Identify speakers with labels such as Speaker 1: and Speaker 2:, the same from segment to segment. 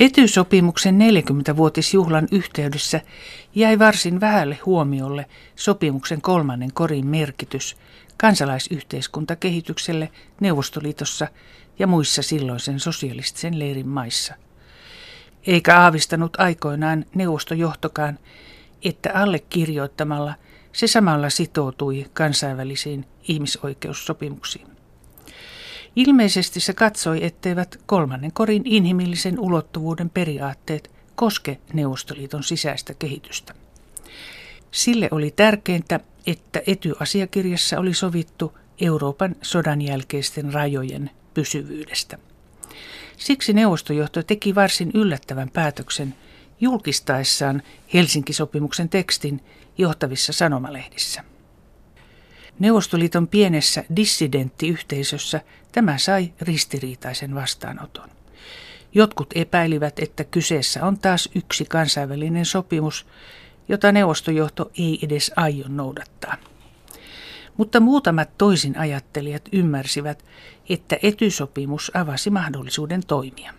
Speaker 1: Etysopimuksen 40-vuotisjuhlan yhteydessä jäi varsin vähälle huomiolle sopimuksen kolmannen korin merkitys kansalaisyhteiskuntakehitykselle Neuvostoliitossa ja muissa silloisen sosialistisen leirin maissa. Eikä aavistanut aikoinaan neuvostojohtokaan, että allekirjoittamalla se samalla sitoutui kansainvälisiin ihmisoikeussopimuksiin. Ilmeisesti se katsoi, etteivät kolmannen korin inhimillisen ulottuvuuden periaatteet koske Neuvostoliiton sisäistä kehitystä. Sille oli tärkeintä, että etyasiakirjassa oli sovittu Euroopan sodan jälkeisten rajojen pysyvyydestä. Siksi neuvostojohto teki varsin yllättävän päätöksen julkistaessaan Helsinki-sopimuksen tekstin johtavissa sanomalehdissä. Neuvostoliiton pienessä dissidenttiyhteisössä tämä sai ristiriitaisen vastaanoton. Jotkut epäilivät, että kyseessä on taas yksi kansainvälinen sopimus, jota neuvostojohto ei edes aio noudattaa. Mutta muutamat toisin ajattelijat ymmärsivät, että etysopimus avasi mahdollisuuden toimia.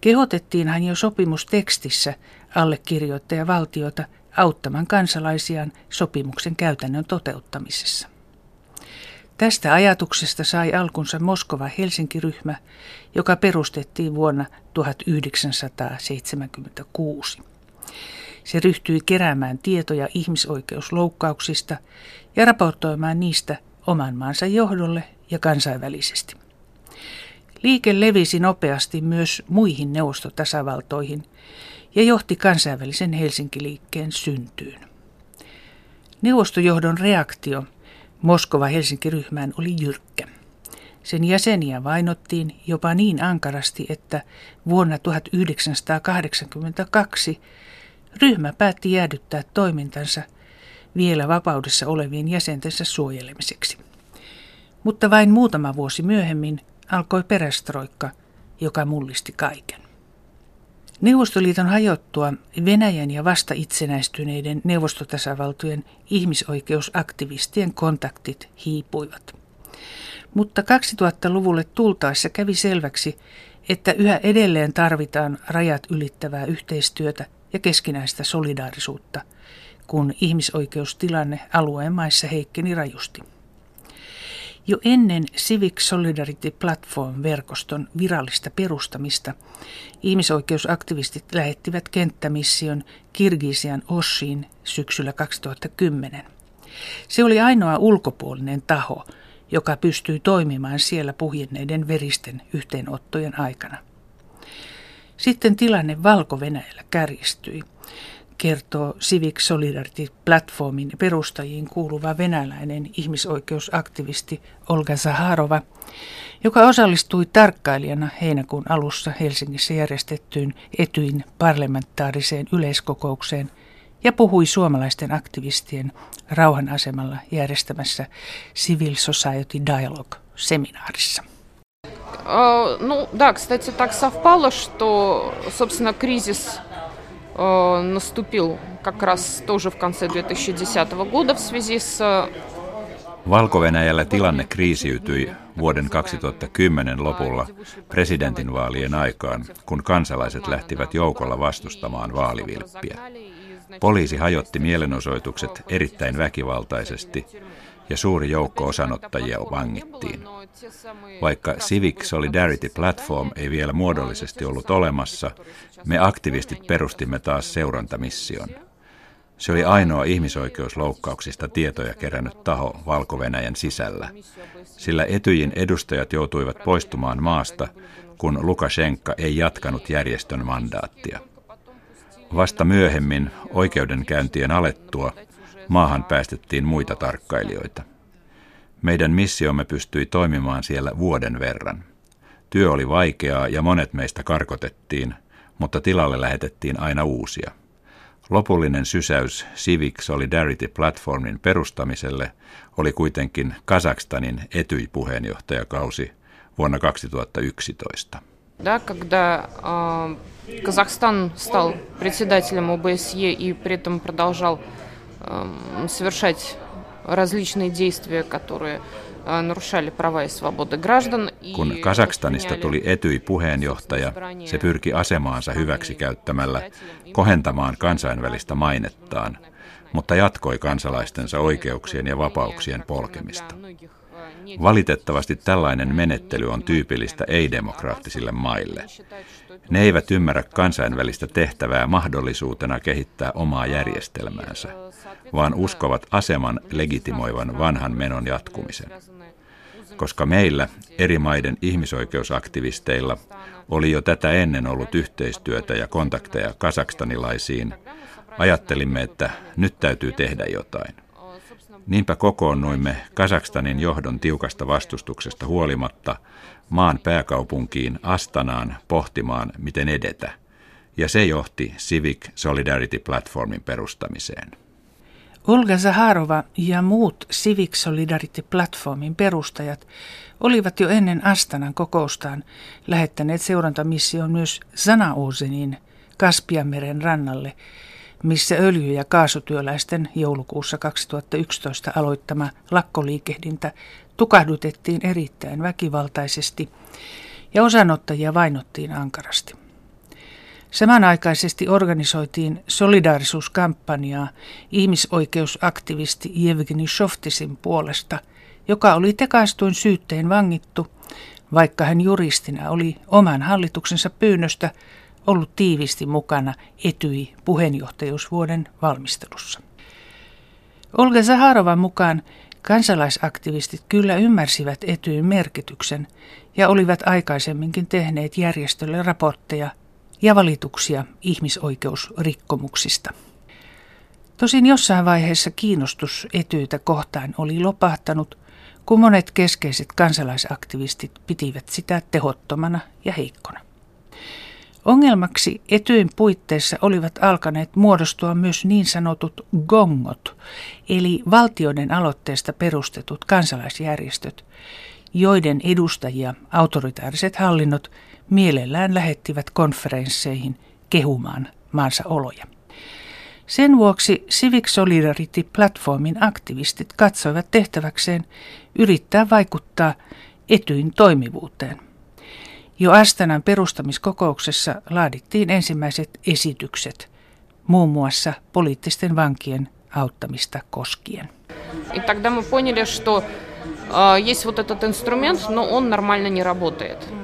Speaker 1: Kehotettiinhan jo sopimustekstissä allekirjoittajavaltiota auttamaan kansalaisiaan sopimuksen käytännön toteuttamisessa. Tästä ajatuksesta sai alkunsa Moskova-Helsinki-ryhmä, joka perustettiin vuonna 1976. Se ryhtyi keräämään tietoja ihmisoikeusloukkauksista ja raportoimaan niistä oman maansa johdolle ja kansainvälisesti. Liike levisi nopeasti myös muihin neuvostotasavaltoihin ja johti kansainvälisen Helsinki-liikkeen syntyyn. Neuvostojohdon reaktio Moskova-Helsinki-ryhmään oli jyrkkä. Sen jäseniä vainottiin jopa niin ankarasti, että vuonna 1982 ryhmä päätti jäädyttää toimintansa vielä vapaudessa olevien jäsentensä suojelemiseksi. Mutta vain muutama vuosi myöhemmin alkoi perestroikka, joka mullisti kaiken. Neuvostoliiton hajottua Venäjän ja vasta itsenäistyneiden neuvostotasavaltojen ihmisoikeusaktivistien kontaktit hiipuivat. Mutta 2000-luvulle tultaessa kävi selväksi, että yhä edelleen tarvitaan rajat ylittävää yhteistyötä ja keskinäistä solidaarisuutta, kun ihmisoikeustilanne alueen maissa heikkeni rajusti. Jo ennen Civic Solidarity Platform-verkoston virallista perustamista ihmisoikeusaktivistit lähettivät kenttämission Kirgisian Oshiin syksyllä 2010. Se oli ainoa ulkopuolinen taho, joka pystyi toimimaan siellä puhjenneiden veristen yhteenottojen aikana. Sitten tilanne Valko-Venäjällä kärjistyi kertoo Civic Solidarity Platformin perustajiin kuuluva venäläinen ihmisoikeusaktivisti Olga Zaharova, joka osallistui tarkkailijana heinäkuun alussa Helsingissä järjestettyyn Etyin parlamentaariseen yleiskokoukseen ja puhui suomalaisten aktivistien rauhanasemalla järjestämässä Civil Society Dialogue-seminaarissa.
Speaker 2: Ну да, кстати, так совпало, что, собственно, кризис Э, наступил как раз тоже в конце 2010 года в связи с э,
Speaker 3: valko tilanne kriisiytyi vuoden 2010 lopulla presidentinvaalien aikaan, kun kansalaiset lähtivät joukolla vastustamaan vaalivilppiä. Poliisi hajotti mielenosoitukset erittäin väkivaltaisesti ja suuri joukko osanottajia vangittiin. Vaikka Civic Solidarity Platform ei vielä muodollisesti ollut olemassa, me aktivistit perustimme taas seurantamission. Se oli ainoa ihmisoikeusloukkauksista tietoja kerännyt taho valko sisällä, sillä etyjin edustajat joutuivat poistumaan maasta, kun Lukashenka ei jatkanut järjestön mandaattia. Vasta myöhemmin, oikeudenkäyntien alettua, maahan päästettiin muita tarkkailijoita. Meidän missiomme pystyi toimimaan siellä vuoden verran. Työ oli vaikeaa ja monet meistä karkotettiin, mutta tilalle lähetettiin aina uusia. Lopullinen sysäys Civic Solidarity Platformin perustamiselle oli kuitenkin Kazakstanin etyi-puheenjohtajakausi vuonna 2011.
Speaker 2: Да, когда э, Казахстан стал председателем ОБСЕ и при этом продолжал э, совершать различные действия, которые нарушали права и свободы граждан.
Speaker 3: Kun Kazakstanista tuli Etyi puheenjohtaja, se pyrki asemaansa hyväksi käyttämällä kohentamaan kansainvälistä mainettaan, mutta jatkoi kansalaistensa oikeuksien ja vapauksien polkemista. Valitettavasti tällainen menettely on tyypillistä ei-demokraattisille maille. Ne eivät ymmärrä kansainvälistä tehtävää mahdollisuutena kehittää omaa järjestelmäänsä, vaan uskovat aseman legitimoivan vanhan menon jatkumisen. Koska meillä, eri maiden ihmisoikeusaktivisteilla, oli jo tätä ennen ollut yhteistyötä ja kontakteja kasakstanilaisiin, ajattelimme, että nyt täytyy tehdä jotain. Niinpä kokoonnuimme Kasakstanin johdon tiukasta vastustuksesta huolimatta maan pääkaupunkiin Astanaan pohtimaan, miten edetä. Ja se johti Civic Solidarity Platformin perustamiseen.
Speaker 1: Olga Zaharova ja muut Civic Solidarity Platformin perustajat olivat jo ennen Astanan kokoustaan lähettäneet seurantamission myös Zanaozenin Kaspianmeren rannalle – missä öljy- ja kaasutyöläisten joulukuussa 2011 aloittama lakkoliikehdintä tukahdutettiin erittäin väkivaltaisesti ja osanottajia vainottiin ankarasti. Samanaikaisesti organisoitiin solidaarisuuskampanjaa ihmisoikeusaktivisti Jevgeni Shoftisin puolesta, joka oli tekaistuin syytteen vangittu, vaikka hän juristina oli oman hallituksensa pyynnöstä ollut tiivisti mukana Etyi puheenjohtajuusvuoden valmistelussa. Olga Zaharovan mukaan kansalaisaktivistit kyllä ymmärsivät Etyin merkityksen ja olivat aikaisemminkin tehneet järjestölle raportteja ja valituksia ihmisoikeusrikkomuksista. Tosin jossain vaiheessa kiinnostus Etyitä kohtaan oli lopahtanut, kun monet keskeiset kansalaisaktivistit pitivät sitä tehottomana ja heikkona. Ongelmaksi etyin puitteissa olivat alkaneet muodostua myös niin sanotut gongot, eli valtioiden aloitteesta perustetut kansalaisjärjestöt, joiden edustajia autoritaariset hallinnot mielellään lähettivät konferensseihin kehumaan maansa oloja. Sen vuoksi Civic Solidarity Platformin aktivistit katsoivat tehtäväkseen yrittää vaikuttaa etyin toimivuuteen. Jo Astanan perustamiskokouksessa laadittiin ensimmäiset esitykset, muun muassa poliittisten vankien auttamista koskien.
Speaker 2: И тогда мы поняли, что есть вот этот инструмент, но он нормально не работает.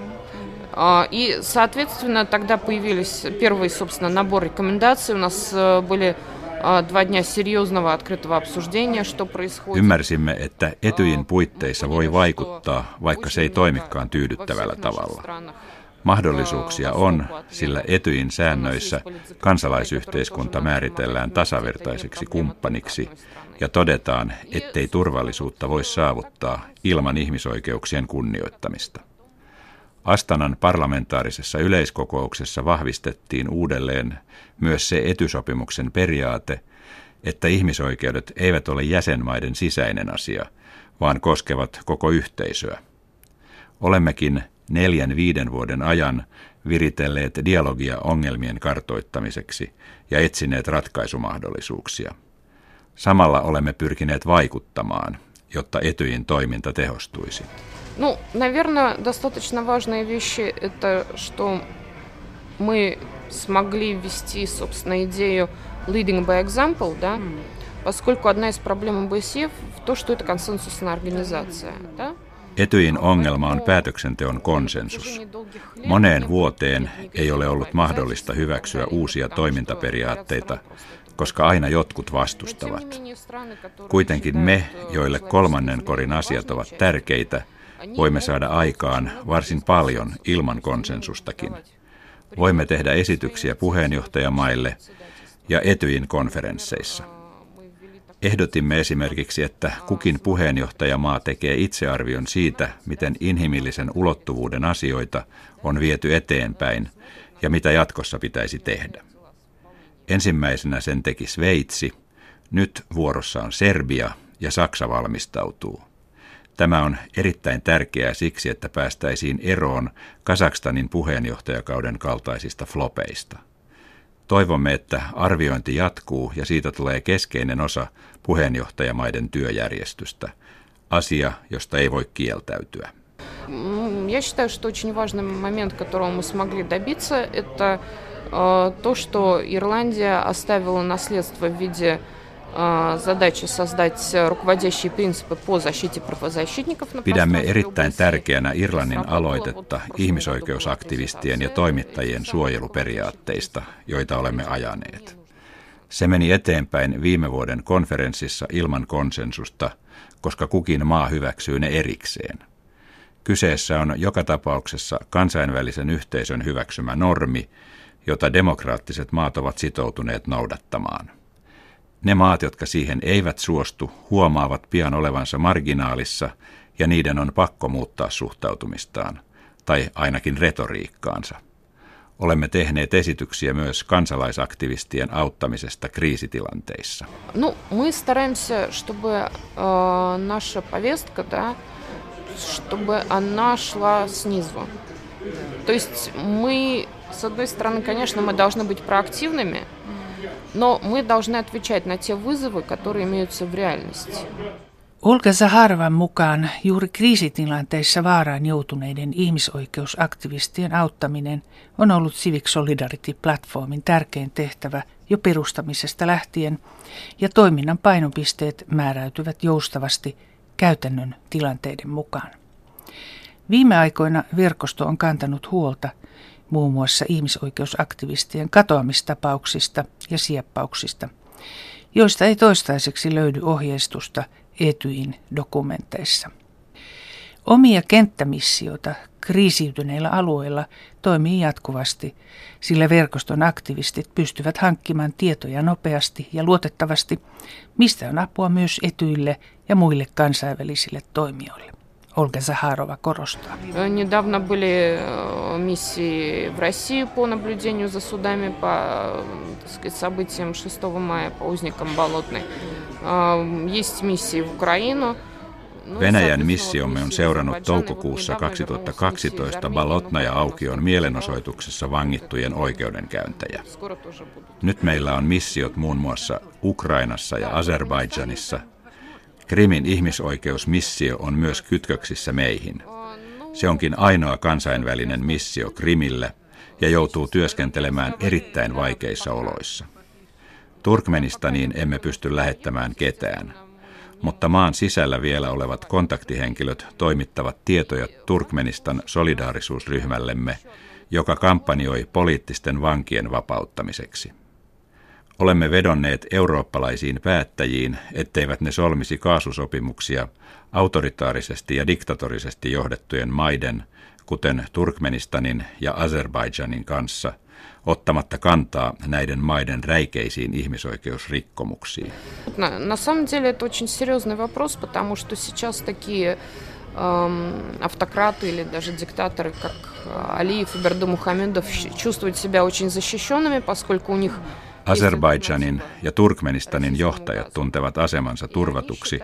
Speaker 2: И, соответственно, тогда появились первые, собственно, набор рекомендаций. У нас были два дня серьезного открытого обсуждения, что происходит.
Speaker 3: Ymmärsimme, että etyin puitteissa voi vaikuttaa, vaikka se ei toimikaan tyydyttävällä tavalla. Mahdollisuuksia on, sillä etyin säännöissä kansalaisyhteiskunta määritellään tasavertaiseksi kumppaniksi ja todetaan, ettei turvallisuutta voi saavuttaa ilman ihmisoikeuksien kunnioittamista. Astanan parlamentaarisessa yleiskokouksessa vahvistettiin uudelleen myös se etysopimuksen periaate, että ihmisoikeudet eivät ole jäsenmaiden sisäinen asia, vaan koskevat koko yhteisöä. Olemmekin neljän viiden vuoden ajan viritelleet dialogia ongelmien kartoittamiseksi ja etsineet ratkaisumahdollisuuksia. Samalla olemme pyrkineet vaikuttamaan, jotta etyin toiminta tehostuisi.
Speaker 2: Ну, наверное, достаточно важные вещи это, что мы смогли ввести, собственно, идею leading by example, да, mm. поскольку одна из проблем ОБСЕ в то, что это консенсусная организация, да.
Speaker 3: Etyin ongelma on päätöksenteon konsensus. Moneen vuoteen ei ole ollut mahdollista hyväksyä uusia toimintaperiaatteita, koska aina jotkut vastustavat. Kuitenkin me, joille kolmannen korin asiat ovat tärkeitä, voimme saada aikaan varsin paljon ilman konsensustakin. Voimme tehdä esityksiä puheenjohtajamaille ja Etyin konferensseissa. Ehdotimme esimerkiksi, että kukin puheenjohtajamaa tekee itsearvion siitä, miten inhimillisen ulottuvuuden asioita on viety eteenpäin ja mitä jatkossa pitäisi tehdä. Ensimmäisenä sen teki Sveitsi, nyt vuorossa on Serbia ja Saksa valmistautuu. Tämä on erittäin tärkeää siksi, että päästäisiin eroon Kasakstanin puheenjohtajakauden kaltaisista flopeista. Toivomme, että arviointi jatkuu ja siitä tulee keskeinen osa puheenjohtajamaiden työjärjestystä, asia, josta ei voi kieltäytyä.
Speaker 2: Я считаю, что очень важный момент, которого мы смогли добиться, это э, то, что Ирландия оставила наследство в виде задачи создать руководящие принципы по защите правозащитников.
Speaker 3: Pidämme erittäin tärkeänä Irlannin aloitetta ihmisoikeusaktivistien ja toimittajien suojeluperiaatteista, joita olemme ajaneet. Se meni eteenpäin viime vuoden konferenssissa ilman konsensusta, koska kukin maa hyväksyy ne erikseen. Kyseessä on joka tapauksessa kansainvälisen yhteisön hyväksymä normi, jota demokraattiset maat ovat sitoutuneet noudattamaan. Ne maat, jotka siihen eivät suostu, huomaavat pian olevansa marginaalissa ja niiden on pakko muuttaa suhtautumistaan, tai ainakin retoriikkaansa. Olemme tehneet esityksiä myös kansalaisaktivistien auttamisesta kriisitilanteissa.
Speaker 2: No, мы стараемся, чтобы э, наша повестка, да, чтобы она шла снизу. То есть мы, с одной стороны, конечно, мы должны быть проактивными, Но мы должны отвечать на те вызовы, которые имеются в реальности.
Speaker 1: Olga Zaharvan mukaan juuri kriisitilanteissa vaaraan joutuneiden ihmisoikeusaktivistien auttaminen on ollut Civic Solidarity-platformin tärkein tehtävä jo perustamisesta lähtien, ja toiminnan painopisteet määräytyvät joustavasti käytännön tilanteiden mukaan. Viime aikoina verkosto on kantanut huolta muun muassa ihmisoikeusaktivistien katoamistapauksista ja sieppauksista, joista ei toistaiseksi löydy ohjeistusta Etyin dokumenteissa. Omia kenttämissiota kriisiytyneillä alueilla toimii jatkuvasti, sillä verkoston aktivistit pystyvät hankkimaan tietoja nopeasti ja luotettavasti, mistä on apua myös etyille ja muille kansainvälisille toimijoille. Ольга Захарова коростаа.
Speaker 2: Недавно были э, миссии в Россию по наблюдению за судами по так сказать, событиям 6 мая по узникам Болотной. Есть миссии в Украину.
Speaker 3: Venäjän missiomme on seurannut toukokuussa 2012 Balotna ja Aukion mielenosoituksessa vangittujen oikeudenkäyntejä. Nyt meillä on missiot muun muassa Ukrainassa ja Azerbaidžanissa Krimin ihmisoikeusmissio on myös kytköksissä meihin. Se onkin ainoa kansainvälinen missio Krimille ja joutuu työskentelemään erittäin vaikeissa oloissa. Turkmenistaniin emme pysty lähettämään ketään, mutta maan sisällä vielä olevat kontaktihenkilöt toimittavat tietoja Turkmenistan solidaarisuusryhmällemme, joka kampanjoi poliittisten vankien vapauttamiseksi. Olemme vedonneet eurooppalaisiin päättäjiin, etteivät ne solmisi kaasusopimuksia autoritaarisesti ja diktatorisesti johdettujen maiden, kuten Turkmenistanin ja Azerbaidžanin kanssa, ottamatta kantaa näiden maiden räikeisiin ihmisoikeusrikkomuksiin.
Speaker 2: На, на самом деле это очень серьезный вопрос, потому что сейчас такие эм, автократы или даже диктаторы, как Алиев и Бердымухамедов, чувствуют себя очень защищенными, поскольку у них
Speaker 3: Azerbaidžanin ja Turkmenistanin johtajat tuntevat asemansa turvatuksi,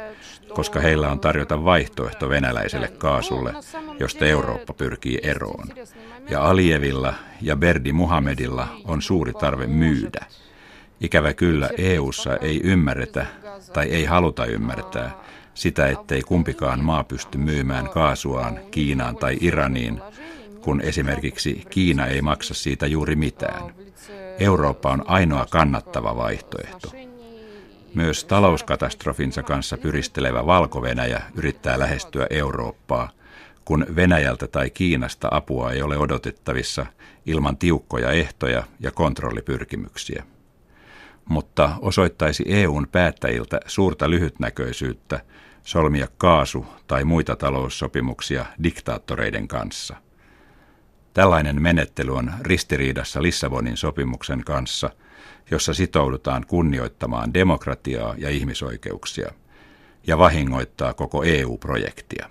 Speaker 3: koska heillä on tarjota vaihtoehto venäläiselle kaasulle, josta Eurooppa pyrkii eroon. Ja Alievilla ja Berdi Muhamedilla on suuri tarve myydä. Ikävä kyllä EU:ssa ei ymmärretä tai ei haluta ymmärtää sitä, ettei kumpikaan maa pysty myymään kaasuaan Kiinaan tai Iraniin, kun esimerkiksi Kiina ei maksa siitä juuri mitään. Eurooppa on ainoa kannattava vaihtoehto. Myös talouskatastrofinsa kanssa pyristelevä valko yrittää lähestyä Eurooppaa, kun Venäjältä tai Kiinasta apua ei ole odotettavissa ilman tiukkoja ehtoja ja kontrollipyrkimyksiä. Mutta osoittaisi EUn päättäjiltä suurta lyhytnäköisyyttä solmia kaasu- tai muita taloussopimuksia diktaattoreiden kanssa – Tällainen menettely on ristiriidassa Lissabonin sopimuksen kanssa, jossa sitoudutaan kunnioittamaan demokratiaa ja ihmisoikeuksia, ja vahingoittaa koko EU-projektia.